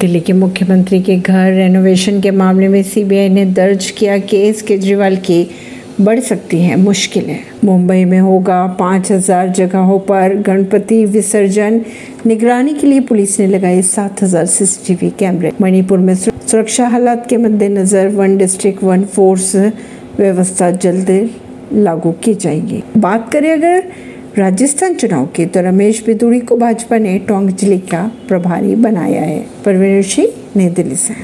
दिल्ली के मुख्यमंत्री के घर रेनोवेशन के मामले में सीबीआई ने दर्ज किया केस, केजरीवाल की बढ़ सकती हैं मुश्किलें। मुंबई में होगा 5000 जगहों पर गणपति विसर्जन। निगरानी के लिए पुलिस ने लगाए 7000 सीसीटीवी कैमरे। मणिपुर में सुरक्षा हालात के मद्देनजर वन डिस्ट्रिक्ट, वन फोर्स व्यवस्था जल्द लागू की जाएगी। बात करें अगर राजस्थान चुनाव के तो रमेश बिदुड़ी को भाजपा ने टोंक ज़िले का प्रभारी बनाया है। परवीन सिंह, नई दिल्ली से।